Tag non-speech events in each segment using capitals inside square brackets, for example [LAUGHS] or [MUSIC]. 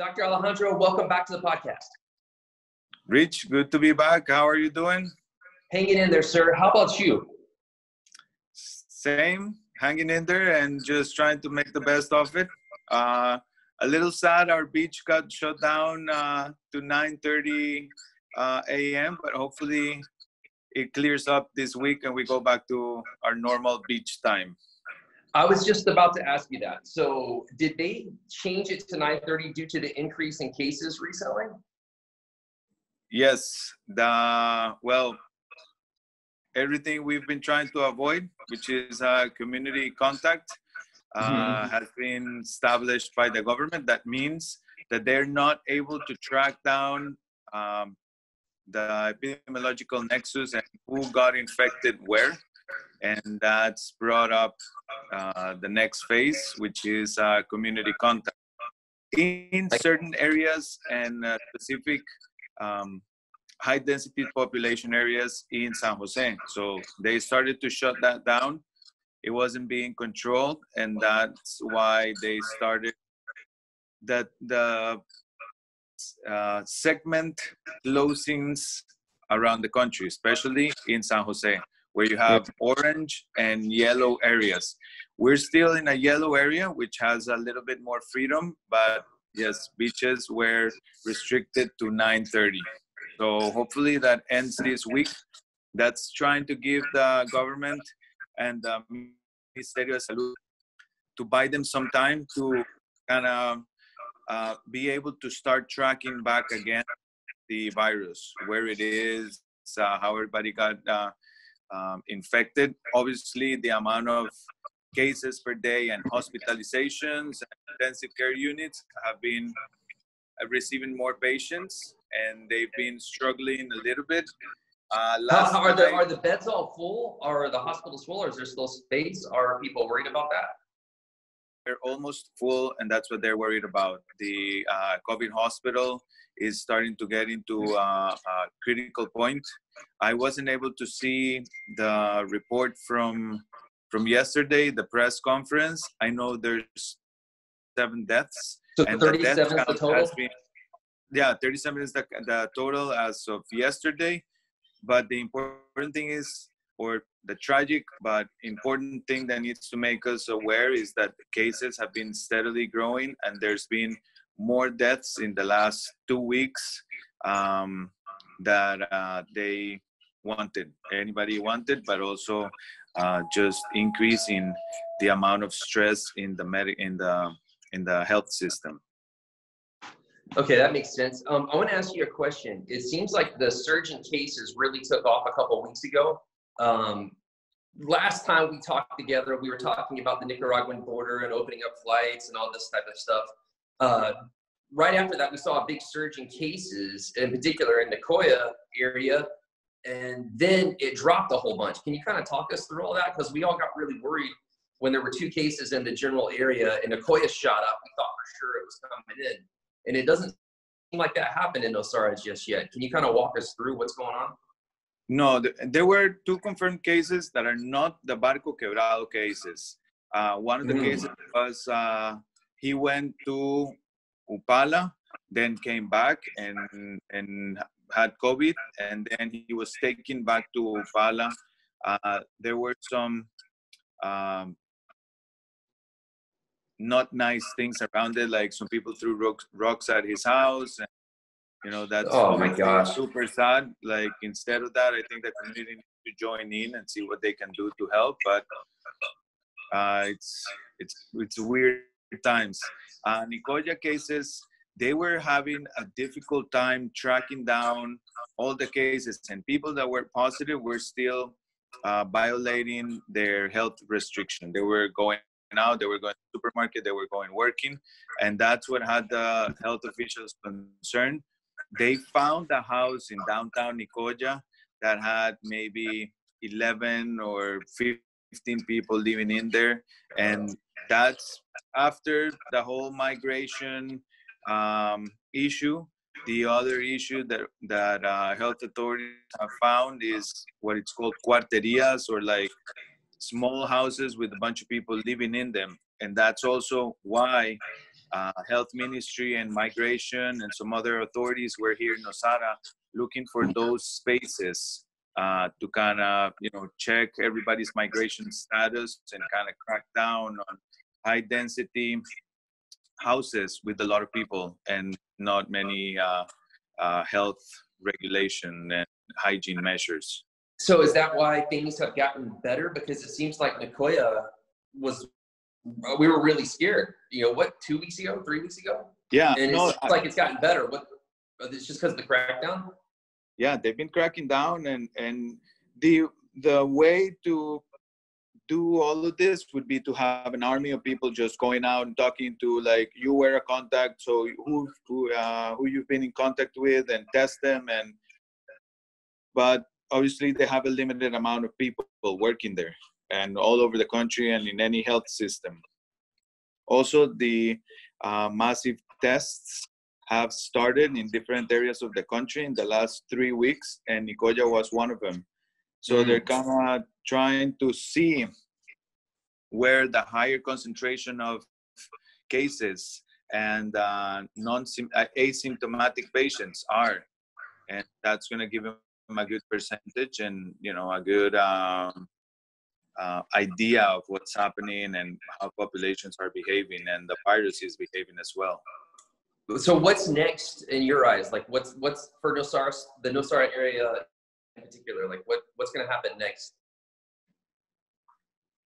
Dr. Alejandro, welcome back to the podcast. Rich, good to be back. How are you doing? Hanging in there, sir. How about you? Same, hanging in there and just trying to make the best of it. Uh, a little sad, our beach got shut down uh, to 9:30 uh, a.m., but hopefully it clears up this week and we go back to our normal beach time. I was just about to ask you that. So, did they change it to 9:30 due to the increase in cases recently? Yes, the well, everything we've been trying to avoid, which is uh, community contact, uh, mm-hmm. has been established by the government. That means that they're not able to track down um, the epidemiological nexus and who got infected where. And that's brought up uh, the next phase, which is uh, community contact. In certain areas and uh, specific um, high density population areas in San Jose. So they started to shut that down. It wasn't being controlled, and that's why they started that the uh, segment closings around the country, especially in San Jose, where you have orange and yellow areas. We're still in a yellow area, which has a little bit more freedom, but yes, beaches were restricted to 9:30. So hopefully that ends this week. That's trying to give the government and the Ministerio de Salud to buy them some time to kind of uh, be able to start tracking back again the virus, where it is, uh, how everybody got uh, um, infected. Obviously, the amount of cases per day and hospitalizations and intensive care units have been receiving more patients and they've been struggling a little bit. Uh, are the are the beds all full? Are the hospitals full? Or is there still space? Are people worried about that? They're almost full, and that's what they're worried about. The uh, COVID hospital is starting to get into uh, a critical point. I wasn't able to see the report from from yesterday, the press conference. I know there's seven deaths. So and 37 the, death total? Been, yeah 37 is the, the total as of yesterday but the important thing is or the tragic but important thing that needs to make us aware is that the cases have been steadily growing and there's been more deaths in the last two weeks um, that uh, they wanted anybody wanted but also uh, just increasing the amount of stress in the med- in the in the health system Okay, that makes sense. Um, I want to ask you a question. It seems like the surge in cases really took off a couple weeks ago. Um, last time we talked together, we were talking about the Nicaraguan border and opening up flights and all this type of stuff. Uh, right after that, we saw a big surge in cases, in particular in the Nicoya area, and then it dropped a whole bunch. Can you kind of talk us through all that? Because we all got really worried when there were two cases in the general area and Nicoya shot up. We thought for sure it was coming in and it doesn't seem like that happened in Nosara just yet. Can you kind of walk us through what's going on? No, there were two confirmed cases that are not the Barco Quebrado cases. Uh, one of the mm. cases was uh, he went to Upala, then came back and and had COVID, and then he was taken back to Upala. Uh, there were some um, not nice things around it. Like some people threw rocks, rocks at his house. And, you know, that's oh my gosh, super sad. Like instead of that, I think the community needs to join in and see what they can do to help. But uh, it's it's it's weird times. Uh, Nicoya cases, they were having a difficult time tracking down all the cases, and people that were positive were still uh, violating their health restriction. They were going out, they were going to the supermarket, they were going working, and that's what had the health officials concerned. They found a house in downtown Nicoya that had maybe 11 or 15 people living in there, and that's after the whole migration um, issue. The other issue that that uh, health authorities have found is what it's called cuarterias or like small houses with a bunch of people living in them and that's also why uh, health ministry and migration and some other authorities were here in Nosara looking for those spaces uh, to kind of you know check everybody's migration status and kind of crack down on high density houses with a lot of people and not many uh, uh, health regulation and hygiene measures. So is that why things have gotten better? Because it seems like Nicoya was, we were really scared. You know, what, two weeks ago, three weeks ago? Yeah. And no, it's I, like it's gotten better. What, it's just because of the crackdown? Yeah, they've been cracking down and, and the, the way to do all of this would be to have an army of people just going out and talking to like you were a contact so who who uh, who you've been in contact with and test them and but obviously they have a limited amount of people working there and all over the country and in any health system also the uh, massive tests have started in different areas of the country in the last three weeks and nicoya was one of them so mm-hmm. they're kind of trying to see where the higher concentration of cases and uh, non uh, asymptomatic patients are, and that's going to give them a good percentage and you know a good um, uh, idea of what's happening and how populations are behaving and the virus is behaving as well. So what's next in your eyes? Like what's what's for Nosara, the Nosara area in particular? Like what what's going to happen next?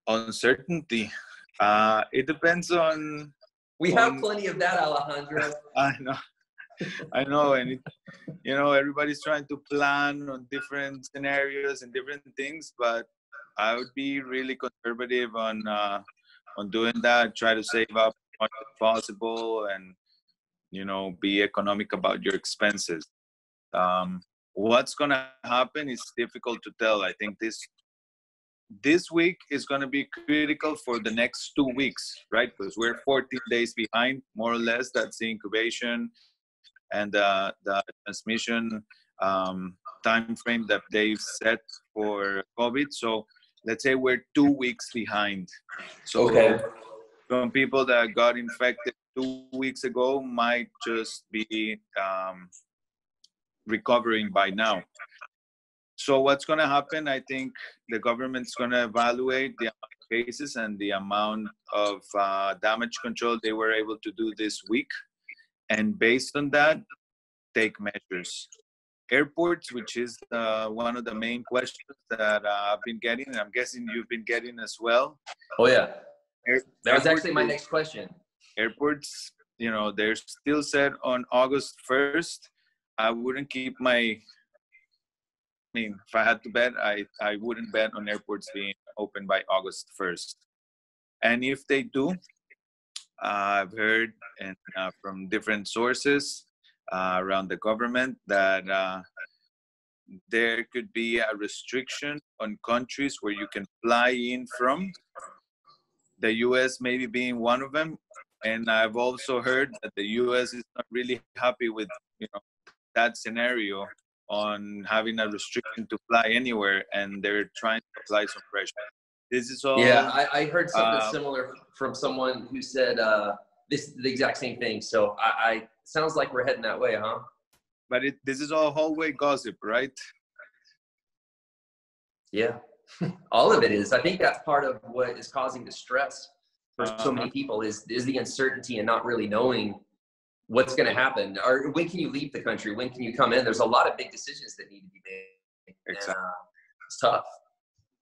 Uncertainty. Uh, it depends on. We on, have plenty of that, Alejandro. [LAUGHS] I know. I know, and it, you know everybody's trying to plan on different scenarios and different things, but I would be really conservative on uh, on doing that. Try to save up as much as possible, and you know, be economic about your expenses. Um, what's gonna happen is difficult to tell. I think this this week is to be critical for the next two weeks, right? Because we're 14 days behind, more or less. That's the incubation and uh, the transmission um, time frame that they've set for COVID. So let's say we're two weeks behind. So okay. some people that got infected two weeks ago might just be um, recovering by now. So what's going to happen? I think the government's going to evaluate the amount of cases and the amount of uh, damage control they were able to do this week, and based on that, take measures. Airports, which is uh, one of the main questions that uh, I've been getting, and I'm guessing you've been getting as well. Oh yeah, Air- that was actually my next question. Airports, you know, they're still set on August 1st. I wouldn't keep my I mean, if I had to bet, I, I wouldn't bet on airports being open by August 1st. And if they do, uh, I've heard and uh, from different sources uh, around the government that uh, there could be a restriction on countries where you can fly in from. The U.S. maybe being one of them, and I've also heard that the U.S. is not really happy with you know that scenario on having a restriction to fly anywhere, and they're trying to apply some pressure. This is all. Yeah, I, I heard something uh, similar from someone who said uh, this the exact same thing. So I, I sounds like we're heading that way, huh? But it, this is all hallway gossip, right? Yeah, [LAUGHS] all of it is. I think that's part of what is causing the stress for so many uh-huh. people is is the uncertainty and not really knowing what's going to happen or when can you leave the country when can you come in there's a lot of big decisions that need to be made exactly. And, uh, it's tough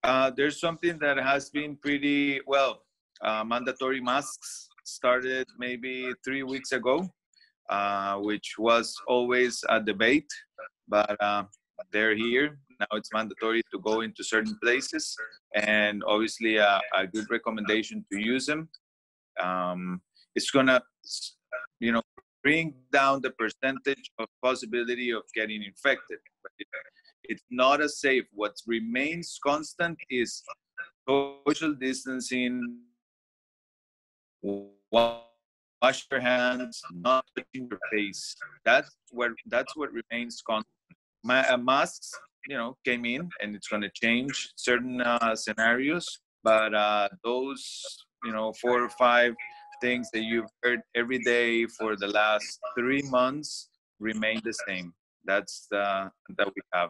uh, there's something that has been pretty well uh, mandatory masks started maybe three weeks ago uh, which was always a debate but uh, they're here now it's mandatory to go into certain places and obviously a, a good recommendation to use them um, it's gonna you know bring down the percentage of possibility of getting infected. It's not as safe. What remains constant is social distancing, wash your hands, not touching your face. That's what that's what remains constant. My uh, masks, you know, came in, and it's going to change certain uh, scenarios. But uh, those, you know, four or five things that you've heard every day for the last three months remain the same. That's the that we have.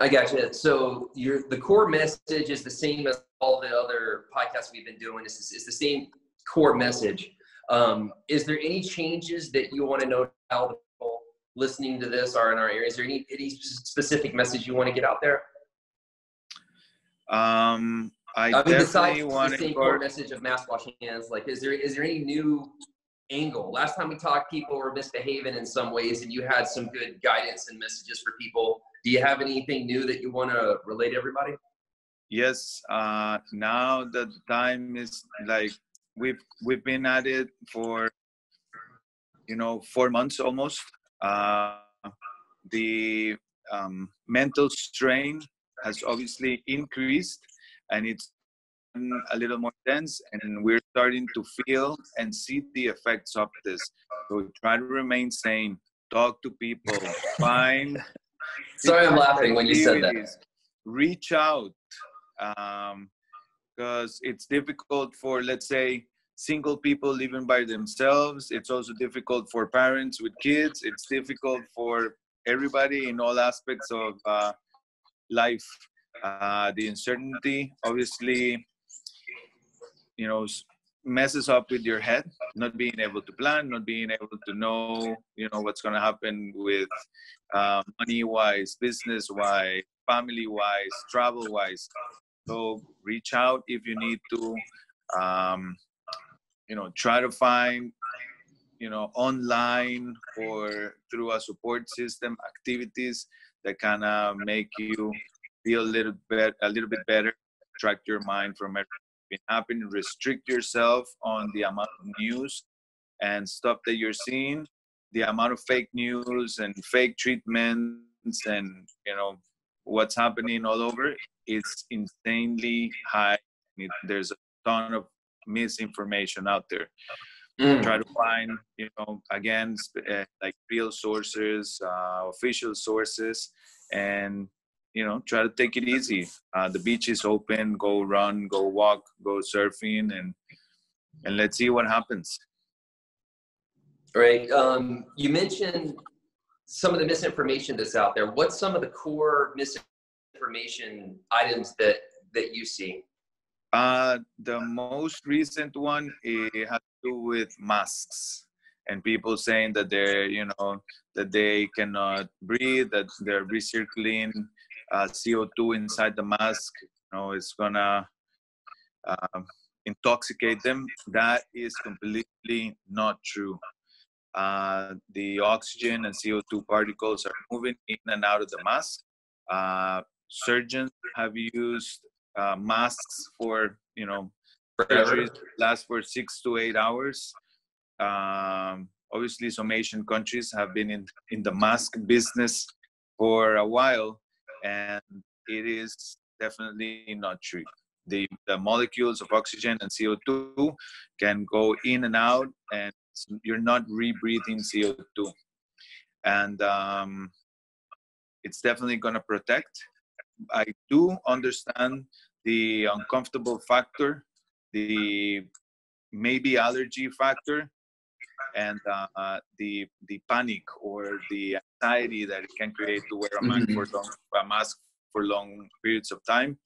I got you. So your the core message is the same as all the other podcasts we've been doing. It's, it's the same core message. Um, is there any changes that you want to know how the people listening to this are in our area? Is there any any specific message you want to get out there? Um, I, I mean, besides the same core message of mask washing hands, like, is there is there any new angle? Last time we talked, people were misbehaving in some ways, and you had some good guidance and messages for people. Do you have anything new that you want to relate to everybody? Yes. Uh, now the time is like we've we've been at it for you know four months almost. Uh, the um, mental strain has obviously increased and it's a little more dense and we're starting to feel and see the effects of this so try to remain sane talk to people find [LAUGHS] sorry i'm laughing when you said that reach out because it's difficult for let's say single people living by themselves it's also difficult for parents with kids it's difficult for everybody in all aspects of uh, life. Uh, the uncertainty obviously, you know, messes up with your head. Not being able to plan, not being able to know, you know, what's going to happen with uh, money-wise, business-wise, family-wise, travel-wise. So reach out if you need to. Um, you know, try to find you know online or through a support system activities that kind of make you feel a little bit a little bit better track your mind from everything happening restrict yourself on the amount of news and stuff that you're seeing the amount of fake news and fake treatments and you know what's happening all over is insanely high there's a ton of misinformation out there Mm. Try to find, you know, again, uh, like real sources, uh, official sources, and you know, try to take it easy. Uh, the beach is open. Go run, go walk, go surfing, and and let's see what happens. Right. Um, you mentioned some of the misinformation that's out there. What's some of the core misinformation items that that you see? Uh, the most recent one it has to do with masks and people saying that they're, you know, that they cannot breathe, that they're recirculating uh, CO2 inside the mask. You know, it's gonna uh, intoxicate them. That is completely not true. Uh, the oxygen and CO2 particles are moving in and out of the mask. Uh, surgeons have used uh, masks for you know surgeries last for six to eight hours. Um, obviously, some Asian countries have been in in the mask business for a while, and it is definitely not true. The, the molecules of oxygen and CO2 can go in and out, and you're not rebreathing CO2. And um, it's definitely going to protect. I do understand the uncomfortable factor, the maybe allergy factor, and uh, the the panic or the anxiety that it can create to wear a mask, mm-hmm. for long, a mask for long periods of time.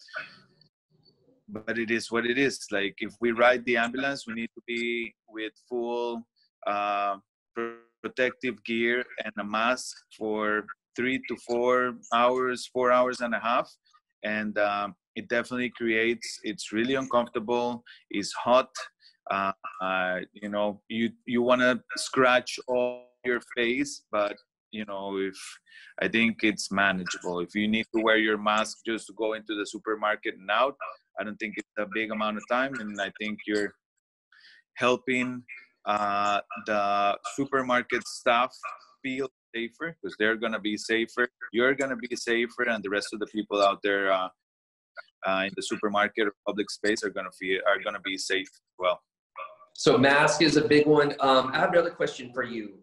But it is what it is. Like if we ride the ambulance, we need to be with full uh, protective gear and a mask for three to four hours, four hours and a half. And um, it definitely creates, it's really uncomfortable, it's hot. Uh, uh, you know, you, you want to scratch all your face, but you know, if I think it's manageable. If you need to wear your mask just to go into the supermarket and out, I don't think it's a big amount of time. And I think you're helping uh, the supermarket staff feel safer because they're going to be safer. You're going to be safer, and the rest of the people out there uh, uh, in the supermarket or public space are going to feel are going to be safe as well. So mask is a big one. Um, I have another question for you.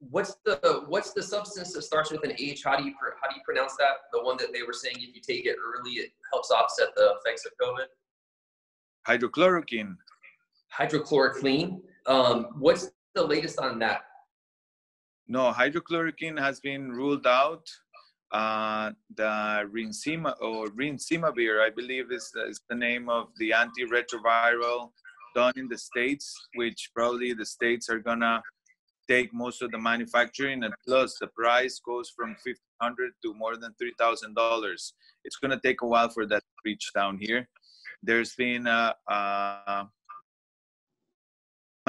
What's the what's the substance that starts with an H? How do you how do you pronounce that? The one that they were saying if you take it early, it helps offset the effects of COVID. Hydrochloroquine. Hydrochloroquine. Um, what's the latest on that? No, hydrochloroquine has been ruled out. Uh, the rinsima or Rincimavir, I believe, is the, is the name of the antiretroviral done in the states, which probably the states are gonna take most of the manufacturing, and plus the price goes from fifteen hundred to more than three thousand dollars. It's gonna take a while for that to reach down here. There's been a, a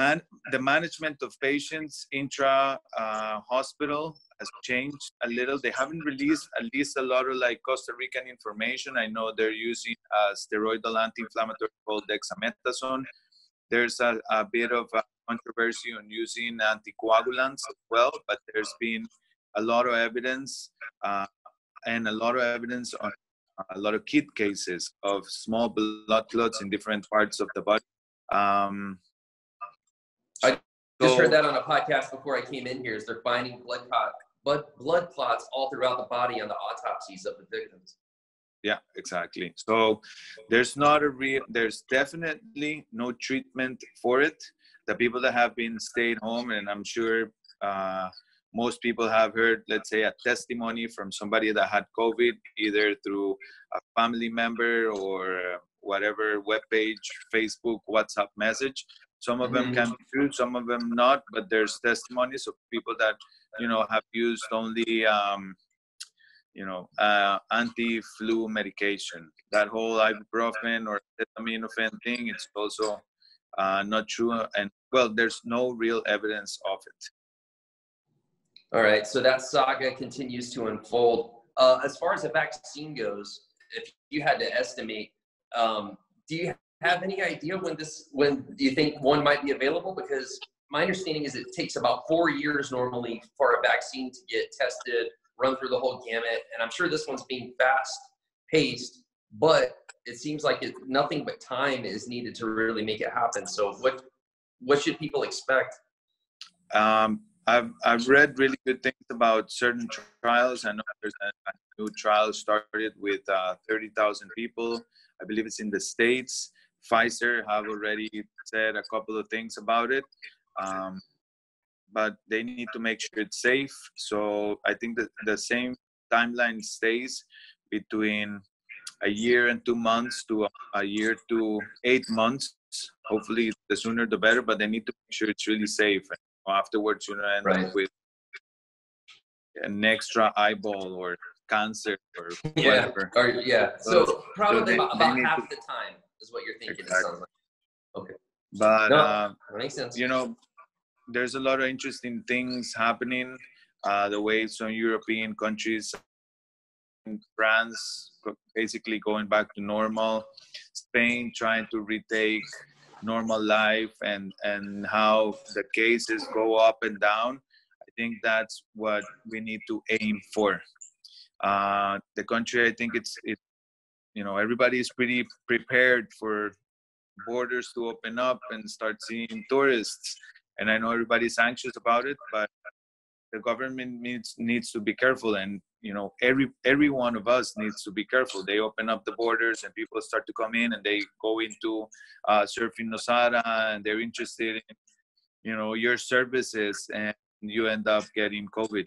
man, the management of patients intra uh, hospital has changed a little. They haven't released at least a lot of like Costa Rican information. I know they're using a steroidal anti-inflammatory called dexamethasone. There's a, a bit of a controversy on using anticoagulants as well, but there's been a lot of evidence uh, and a lot of evidence on a lot of kid cases of small blood clots in different parts of the body. Um, I just heard that on a podcast before I came in here. Is they're finding blood clot, blood blood clots all throughout the body on the autopsies of the victims. Yeah, exactly. So there's not a real, there's definitely no treatment for it. The people that have been stayed home, and I'm sure uh, most people have heard, let's say, a testimony from somebody that had COVID, either through a family member or whatever webpage, Facebook, WhatsApp message. Some of them can be true, some of them not, but there's testimonies of people that, you know, have used only, um, you know, uh, anti-flu medication. That whole ibuprofen or acetaminophen thing, it's also uh, not true. And well, there's no real evidence of it. All right, so that saga continues to unfold. Uh, as far as the vaccine goes, if you had to estimate, um, do you have any idea when this, when do you think one might be available? Because my understanding is it takes about four years normally for a vaccine to get tested, run through the whole gamut, and I'm sure this one's being fast paced, but it seems like it, nothing but time is needed to really make it happen. So what what should people expect? Um, I've I've read really good things about certain trials. I know there's a, new trial started with uh, 30,000 people. I believe it's in the states. Pfizer have already said a couple of things about it, um, but they need to make sure it's safe. So I think that the same timeline stays between a year and two months to a, year to eight months. Hopefully, the sooner the better. But they need to make sure it's really safe afterwards you know end right. up with an extra eyeball or cancer or yeah. whatever. Or, yeah. So, so probably so they, about, about half to, the time is what you're thinking. Exactly. Like. Okay. But no, uh, makes sense. You know, there's a lot of interesting things happening. Uh, the way some European countries, France, basically going back to normal. Spain trying to retake normal life and and how the cases go up and down i think that's what we need to aim for uh, the country i think it's it you know everybody is pretty prepared for borders to open up and start seeing tourists. And i know everybody's anxious about it but the government needs needs to be careful. And you know every every one of us needs to be careful. They open up the borders and people start to come in and they go into uh, surfing nosara and they're interested in you know your services and you end up getting covid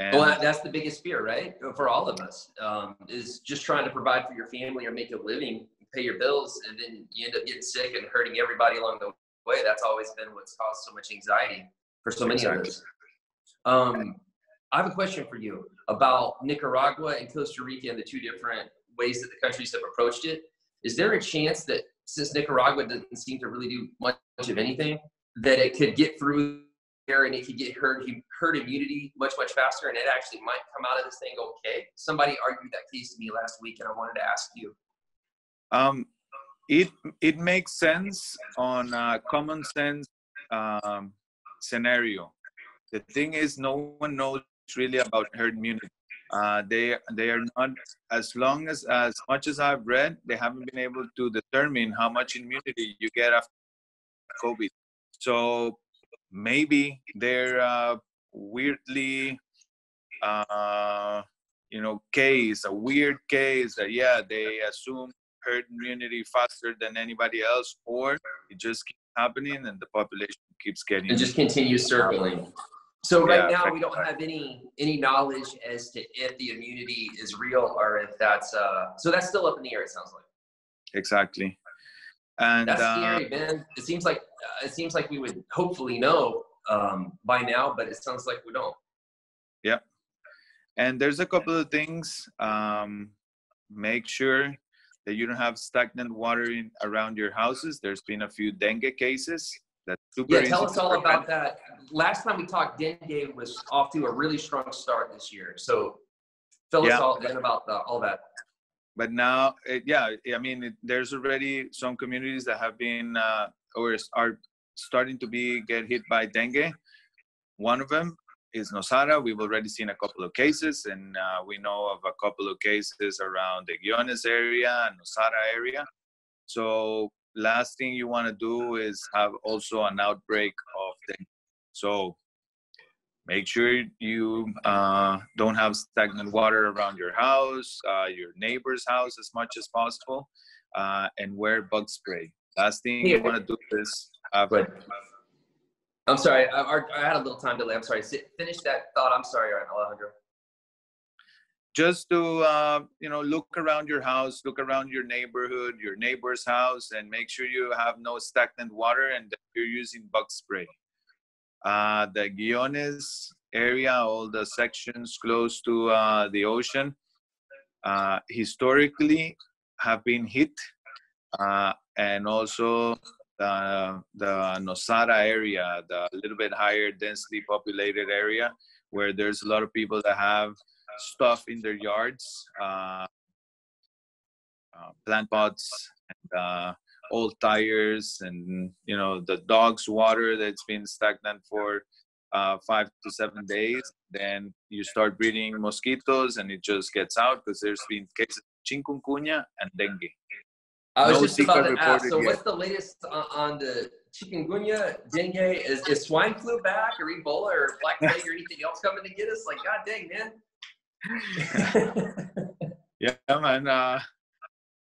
and well that's the biggest fear right? For all of us um, is just trying to provide for your family or make a living pay your bills and then you end up getting sick and hurting everybody along the way. That's always been what's caused so much anxiety for so many of us. Um, I have a question for you about Nicaragua and Costa Rica and the two different ways that the countries have approached it. Is there a chance that since Nicaragua doesn't seem to really do much of anything, that it could get through there and it could get herd, herd immunity much, much faster and it actually might come out of this thing okay? Somebody argued that case to me last week and I wanted to ask you. Um, it, it makes sense on a common sense um, scenario. The thing is, no one knows really about herd immunity. Uh, they they are not as long as as much as I've read, they haven't been able to determine how much immunity you get after COVID. So maybe they're uh, weirdly, uh, you know, case a weird case that yeah they assume herd immunity faster than anybody else, or it just keeps happening and the population keeps getting and just continues circling. So right Yeah, now we don't have any any knowledge as to if the immunity is real or if that's uh so that's still up in the air. It sounds like exactly. And that's uh, scary, man. It seems like uh, it seems like we would hopefully know um, by now, but it sounds like we don't. Yeah. And there's a couple of things. Um, make sure that you don't have stagnant water in, around your houses. There's been a few dengue cases. That's super Yeah, tell us all about that. Last time we talked, dengue was off to a really strong start this year. So tell us all then about the, all that. But now it, yeah i mean it, there's already some communities that have been uh, or are starting to be get hit by dengue. One of them is nosara. We've already seen a couple of cases and uh, we know of a couple of cases around the guiones area and nosara area. So last thing you want to do is have also an outbreak of dengue. So make sure you uh, don't have stagnant water around your house, uh, your neighbor's house as much as possible, uh, and wear bug spray. Last thing you want to do is have. I'm sorry. I, I I had a little time delay. I'm sorry. Sit- Finish that thought. I'm sorry, Alejandro. just to uh, you know look around your house, look around your neighborhood, your neighbor's house, and make sure you have no stagnant water and that you're using bug spray. Uh, the Guiones area, all the sections close to uh, the ocean, uh, historically have been hit, uh, and also the, the Nosara area, the little bit higher densely populated area, where there's a lot of people that have stuff in their yards, uh, uh, plant pots, and old tires, and you know the dog's water that's been stagnant for uh, five to seven days. Then you start breeding mosquitoes, and it just gets out because there's been cases of chikungunya and dengue. I was No just about to ask. So, yet. what's the latest on, on the chikungunya, dengue? Is, is swine flu back, or Ebola, or black plague, or anything else coming to get us? Like, god dang, man. [LAUGHS] Yeah, man. Uh,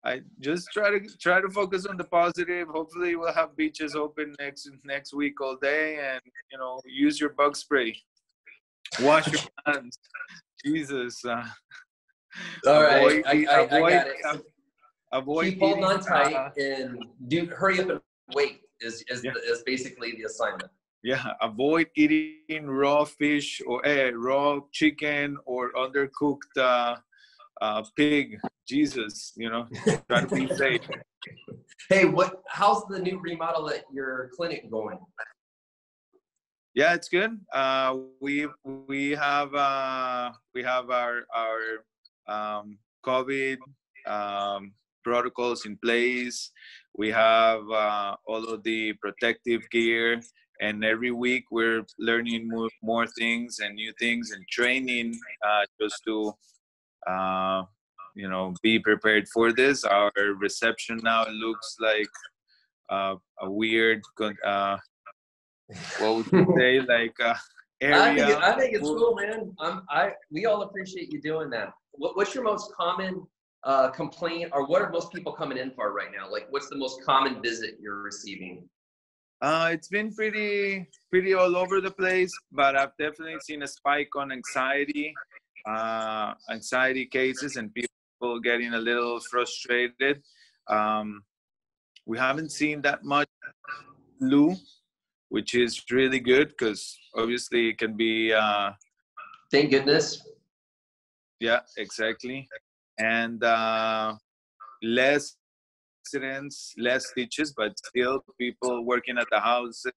I just try to try to focus on the positive. Hopefully, we'll have beaches open next next week all day, and you know, use your bug spray. Wash your [LAUGHS] hands. Jesus. Uh, All right, avoid- I, I, I avoid- got it. Avoid keep holding on tight uh, and do hurry up and wait. Is is, Yeah. the, is basically the assignment. yeah, avoid eating raw fish or eh, raw chicken or undercooked uh, uh, pig. Jesus, you know, try to be [LAUGHS] safe. Hey, what? How's the new remodel at your clinic going? Yeah, it's good. Uh, we we have uh, we have our our um, COVID um, protocols in place. We have uh, all of the protective gear, and every week we're learning more, more things and new things and training uh, just to uh, you know be prepared for this. Our reception now looks like uh, a weird. con- Uh, what would you say [LAUGHS] like uh, I think, area? it, I think it's cool, man. I'm, I we all appreciate you doing that. What, what's your most common uh, complaint, or what are most people coming in for right now? Like, what's the most common visit you're receiving? Uh, it's been pretty pretty all over the place, but I've definitely seen a spike on anxiety, uh, anxiety cases, and people getting a little frustrated. Um, we haven't seen that much flu, which is really good because obviously it can be uh, Thank goodness. yeah exactly, and uh, less accidents, less stitches, but still people working at the houses,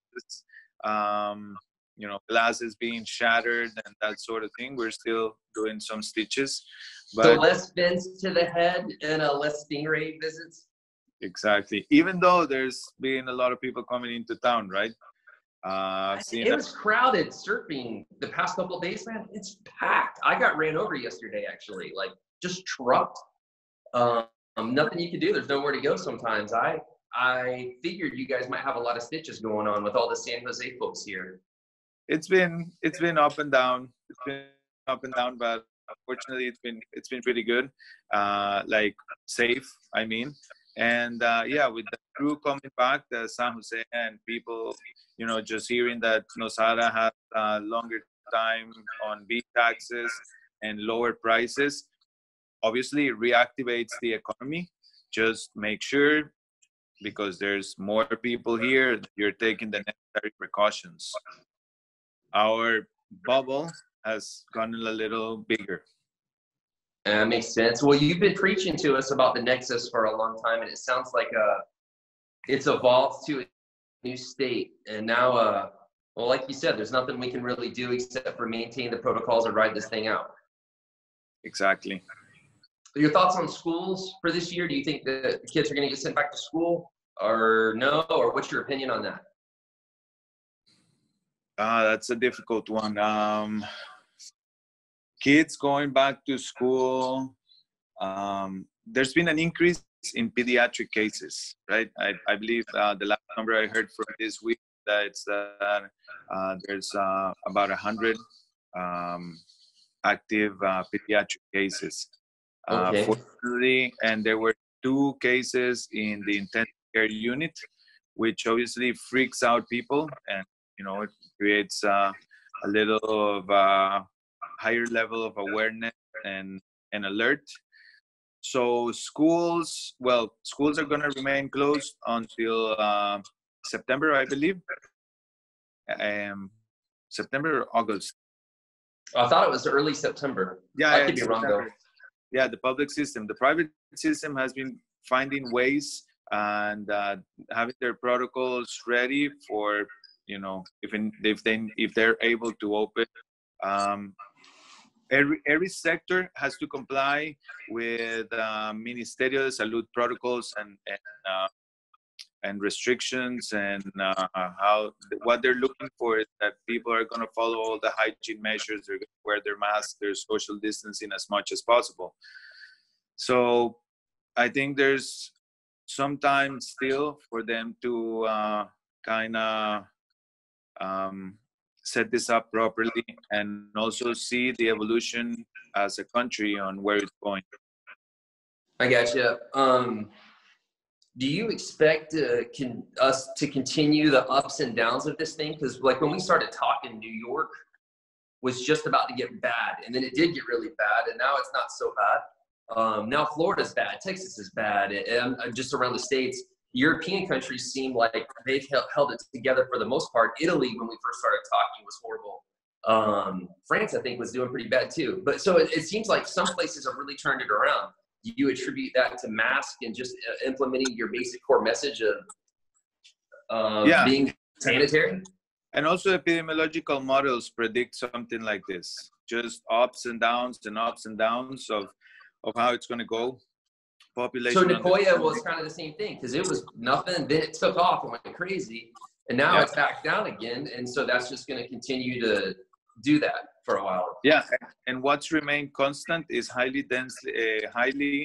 um, you know, glasses being shattered and that sort of thing. We're still doing some stitches, so less vents to the head and uh, less stingray visits. exactly. Even though there's been a lot of people coming into town, right? Uh, seen It was crowded surfing the past couple of days, man. It's packed. I got ran over yesterday, actually, like just trucked. Um, nothing you could do. There's nowhere to go. Sometimes I I figured you guys might have a lot of stitches going on with all the San Jose folks here. it's been it's been up and down. It's been up and down, but fortunately, it's been it's been pretty good. Uh, like safe, I mean, and uh, yeah, with the crew coming back to San Jose and people, you know, just hearing that Nosara has a longer time on beef taxes and lower prices, obviously reactivates the economy. Just make sure because there's more people here, you're taking the necessary precautions. Our bubble has gotten a little bigger. That makes sense. Well, you've been preaching to us about the Nexus for a long time, and it sounds like uh, it's evolved to a new state. And now, uh, well, like you said, there's nothing we can really do except for maintain the protocols and ride this thing out. Exactly. Your thoughts on schools for this year? Do you think the kids are going to get sent back to school, or no? Or what's your opinion on that? Uh, that's a difficult one. Um, kids going back to school, um, there's been an increase in pediatric cases, right? I, I believe uh, the last number I heard from this week that it's uh, uh, there's uh, about 100 um, active uh, pediatric cases. Uh, Okay. Fortunately, and there were two cases in the intensive care unit, which obviously freaks out people, and you know it creates uh, a little of a higher level of awareness and and alert. So schools, well, schools are going to remain closed until uh, September, I believe. Um, September or August. I thought it was early September. Yeah, I yeah, could be wrong though. Yeah, the public system. The private system has been finding ways and uh, having their protocols ready for you know if in, if they if they're able to open. Um, every every sector has to comply with uh, Ministerio de Salud protocols and and, uh, and restrictions and uh, how what they're looking for is that people are going to follow all the hygiene measures. They're going to wear their masks, their social distancing as much as possible. So I think there's some time still for them to uh, kind of um, set this up properly and also see the evolution as a country on where it's going. I gotcha. Um, do you expect uh, can, us to continue the ups and downs of this thing? Because like when we started talking, New York was just about to get bad, and then it did get really bad, and now it's not so bad. Um, now Florida's bad, Texas is bad, and uh, just around the states. European countries seem like they've held, held it together for the most part. Italy, when we first started talking, was horrible. Um, France, I think, was doing pretty bad too. But so it, it seems like some places have really turned it around do you attribute that to mask and just uh, implementing your basic core message of uh, Yeah. being sanitary? And also epidemiological models predict something like this, just ups and downs and ups and downs of, of how it's going to go. Population. So Nicoya was kind of the same thing because it was nothing, then it took off and went crazy, and now Yeah. it's back down again, and so that's just going to continue to do that for a while. Yeah, and what's remained constant is highly densely, uh, highly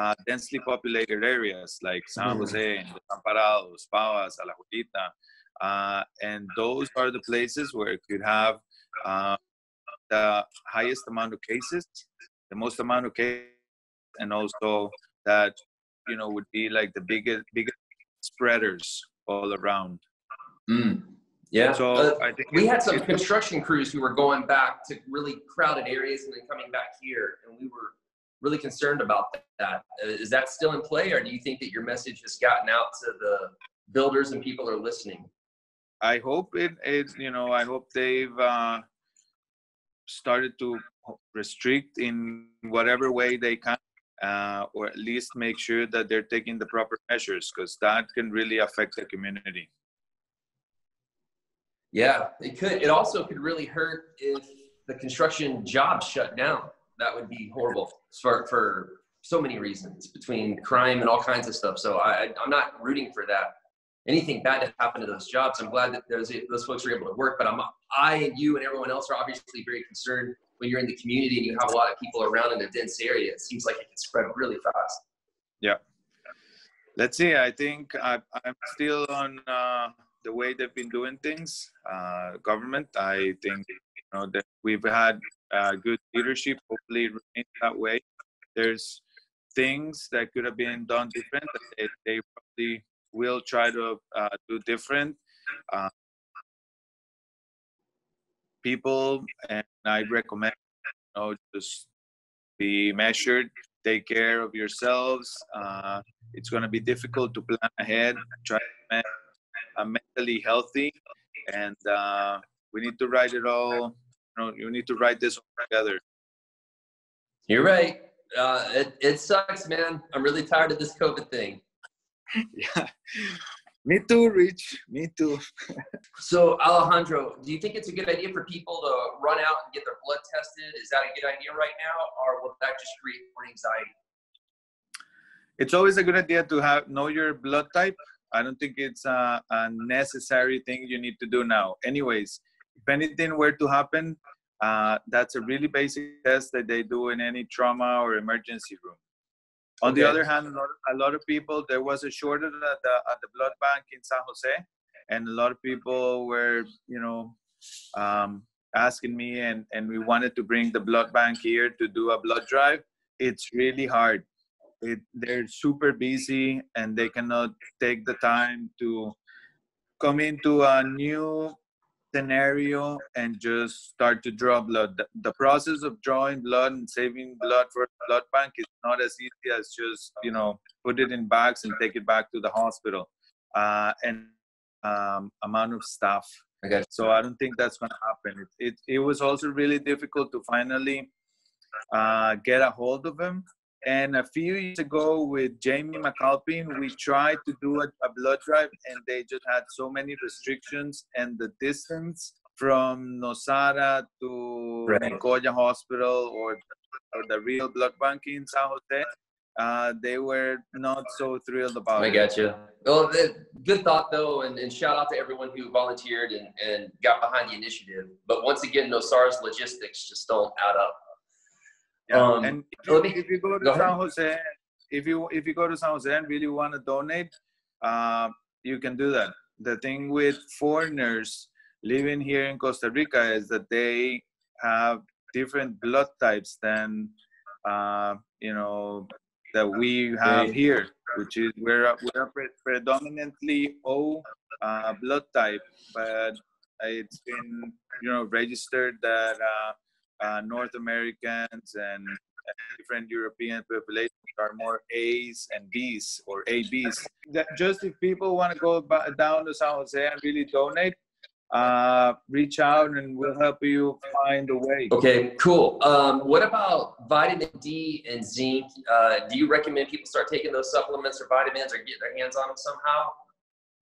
uh, densely populated areas like San. Jose, Desamparados, Pavas, Alajuelita, uh, and those are the places where it could have uh, the highest amount of cases, the most amount of cases, and also that you know would be like the biggest biggest spreaders all around. Yeah. So Uh, I think we had some construction crews who were going back to really crowded areas and then coming back here, and we were really concerned about that. Uh, that still in play, or do you think that your message has gotten out to the builders and people are listening? I hope it is, you know, I hope they've uh, started to restrict in whatever way they can, uh, or at least make sure that they're taking the proper measures, because that can really affect the community. Yeah, it could. It also could really hurt if the construction jobs shut down. That would be horrible for for so many reasons, between crime and all kinds of stuff. So I, I'm not rooting for that. Anything bad to happen to those jobs. I'm glad that those those folks are able to work. But I'm I and you and everyone else are obviously very concerned when you're in the community and you have a lot of people around in a dense area. It seems like it can spread really fast. Yeah. Let's see. I think I, I'm still on uh, the way they've been doing things. Uh, government. I think you know that we've had uh, good leadership. Hopefully, it remains that way. There's things that could have been done different. They, they probably we'll try to uh, do different. People, and I recommend you know just be measured, take care of yourselves. Uh, it's going to be difficult to plan ahead. Try to be uh, mentally healthy, and uh, we need to write it all. You know, you need to write this all together. You're right. Uh, it, it sucks, man. I'm really tired of this COVID thing. [LAUGHS] yeah. Me too, Rich. Me too. [LAUGHS] so, Alejandro, do you think it's a good idea for people to run out and get their blood tested? Is that a good idea right now, or will that just create more anxiety? It's always a good idea to have know your blood type. I don't think it's a, a necessary thing you need to do now. Anyways, if anything were to happen, uh, that's a really basic test that they do in any trauma or emergency room. On okay. the other hand, a lot, a lot, of people, there was a shortage at the, at the blood bank in San Jose, and a lot of people were, you know, um, asking me, and, and we wanted to bring the blood bank here to do a blood drive. It's really hard. It, they're super busy, and they cannot take the time to come into a new scenario and just start to draw blood. The, the, process of drawing blood and saving blood for blood bank is not as easy as just you know put it in bags and take it back to the hospital. Uh, and um, amount of staff. Okay. So I don't think that's going to happen. It, it, it was also really difficult to finally uh, get a hold of him and a few years ago with Jamie McAlpin, we tried to do a, a, blood drive and they just had so many restrictions and the distance from Nosara to right. Nicoya Hospital or, or the real blood bank in San Jose, uh, they were not so thrilled about I it. I got you. Well, good thought though, and, and, shout out to everyone who volunteered and, and got behind the initiative. But once again, Nosara's logistics just don't add up. Yeah. Um, and if me, if you, go to go San ahead. Jose, if you if you go to San Jose and really want to donate, uh, you can do that. The thing with foreigners living here in Costa Rica is that they have different blood types than uh, you know that we have here, which is we're we're predominantly O uh, blood type, but it's been you know registered that uh, North Americans and, different European populations are more A's and B's or ABs. That just if people want to go down to San Jose and really donate, uh, reach out and we'll help you find a way. Okay, cool. Um, what about vitamin D and zinc? Uh, do you recommend people start taking those supplements or vitamins or get their hands on them somehow?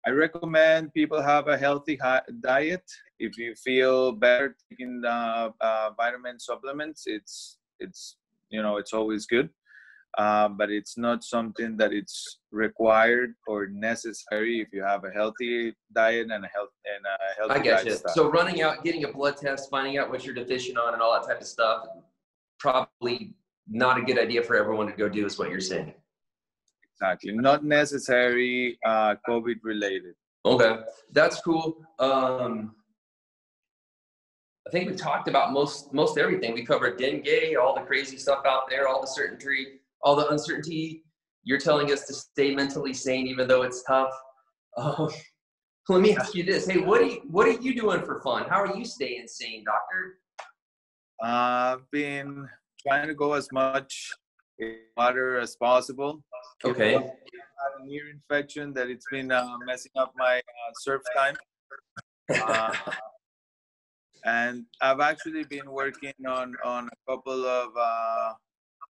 I recommend people have a healthy diet. If you feel better taking uh, uh, vitamin supplements, it's it's you know it's always good, uh, but it's not something that it's required or necessary if you have a healthy diet and a health and a healthy. I get you. So running out, getting a blood test, finding out what you're deficient on, and all that type of stuff, probably not a good idea for everyone to go do, is what you're saying. Exactly. Not necessary uh, COVID related. Okay, that's cool. Um, I think we talked about most most everything. We covered dengue, all the crazy stuff out there, all the certainty, all the uncertainty. You're telling us to stay mentally sane, even though it's tough. Um, [LAUGHS] let me ask you this: Hey, what are you what are you doing for fun? How are you staying sane, doctor? I've been trying to go as much water as possible. Okay. I had an ear infection that it's been uh, messing up my uh, surf time. Uh, and I've actually been working on on a couple of uh,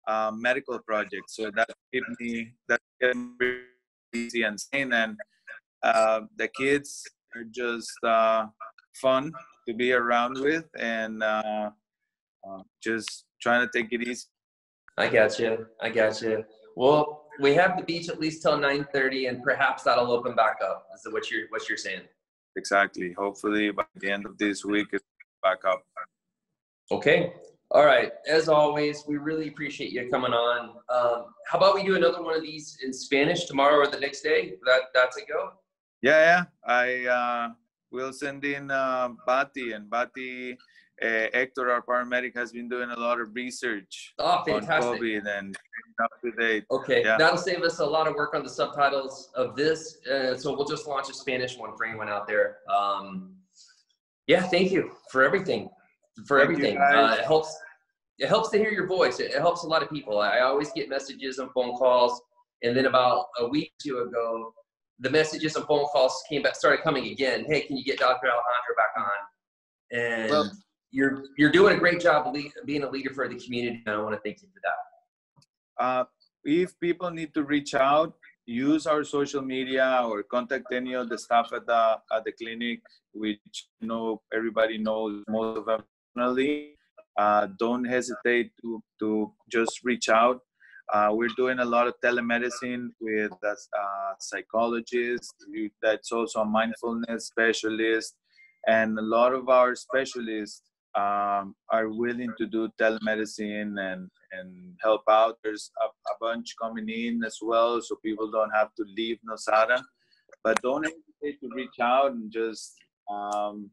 uh, medical projects, so that kept me that kept me easy and sane. And uh, the kids are just fun to be around with, and just trying to take it easy I got you. I got you. Well, we have the beach at least till 9:30, and perhaps that'll open back up. Is what you're what you're saying? Exactly. Hopefully, by the end of this week, it's back up. Okay. All right. As always, we really appreciate you coming on. Um, how about we do another one of these in Spanish tomorrow or the next day? That that's a go. Yeah, yeah. I uh, will send in uh, Bati, and Bati uh, Hector, our paramedic, has been doing a lot of research Oh, on. COVID and up to date. Okay, Yeah. that'll save us a lot of work on the subtitles of this. Uh, so we'll just launch a Spanish one for anyone out there. Um, yeah, thank you for everything. For Thank everything, uh, it helps. It helps to hear your voice. It, it helps a lot of people. I, I always get messages and phone calls, and then about a week or two ago, the messages and phone calls came back, started coming again. Hey, can you get Dr. Alejandro back on? And Well- you're you're doing a great job lead, being a leader for the community, and I want to thank you for that. Uh, if people need to reach out, use our social media or contact any of the staff at the at the clinic, which you know everybody knows most of them. Uh, don't hesitate to to just reach out. Uh, we're doing a lot of telemedicine with uh, psychologists. That's also a mindfulness specialist, and a lot of our specialists um, are willing to do telemedicine and and help out. There's a, a bunch coming in as well, so people don't have to leave Nosara. But don't hesitate to reach out and just um,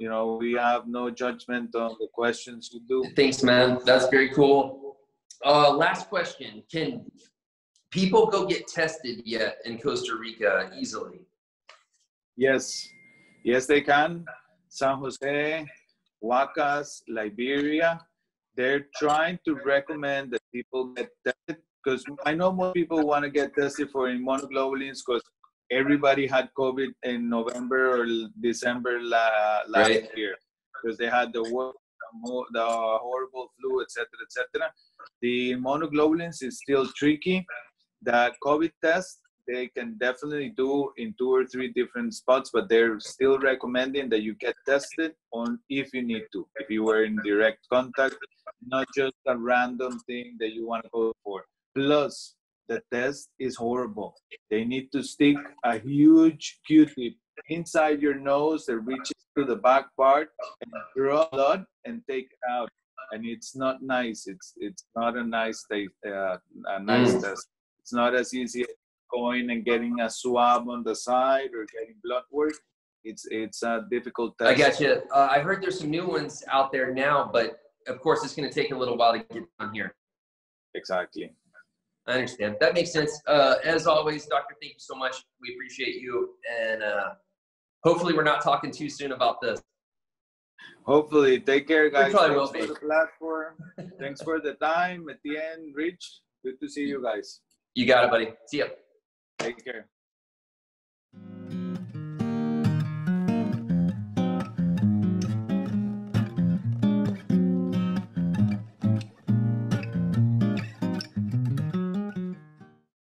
you know we have no judgment on the questions you do. Thanks, man. That's very cool. Uh, last question: Can people go get tested yet in Costa Rica easily? Yes, yes, they can. San Jose, Huacas, Liberia, they're trying to recommend that people get tested because I know more people want to get tested for immunoglobulins because everybody had COVID in November or December la- last Right. year because they had the, wor- the mo- the horrible flu, etc., etc. The immunoglobulins is still tricky. The COVID test they can definitely do in two or three different spots, but they're still recommending that you get tested on if you need to, if you were in direct contact, not just a random thing that you want to go for. Plus, the test is horrible. They need to stick a huge Q-tip inside your nose that reaches to the back part and draw blood and take it out. And it's not nice. It's it's not a nice uh, a nice Mm. test. It's not as easy going and getting a swab on the side or getting blood work. It's it's a difficult test. I got you. Uh, I heard there's some new ones out there now, but of course it's going to take a little while to get on here. Exactly. I understand. That makes sense. Uh, as always, Doctor, thank you so much. We appreciate you, and uh, hopefully we're not talking too soon about this. Hopefully, take care, guys. We probably Thanks will for be. the platform. [LAUGHS] Thanks for the time. At the end, Rich. Good to see you guys. You got it, buddy. See ya. Take care.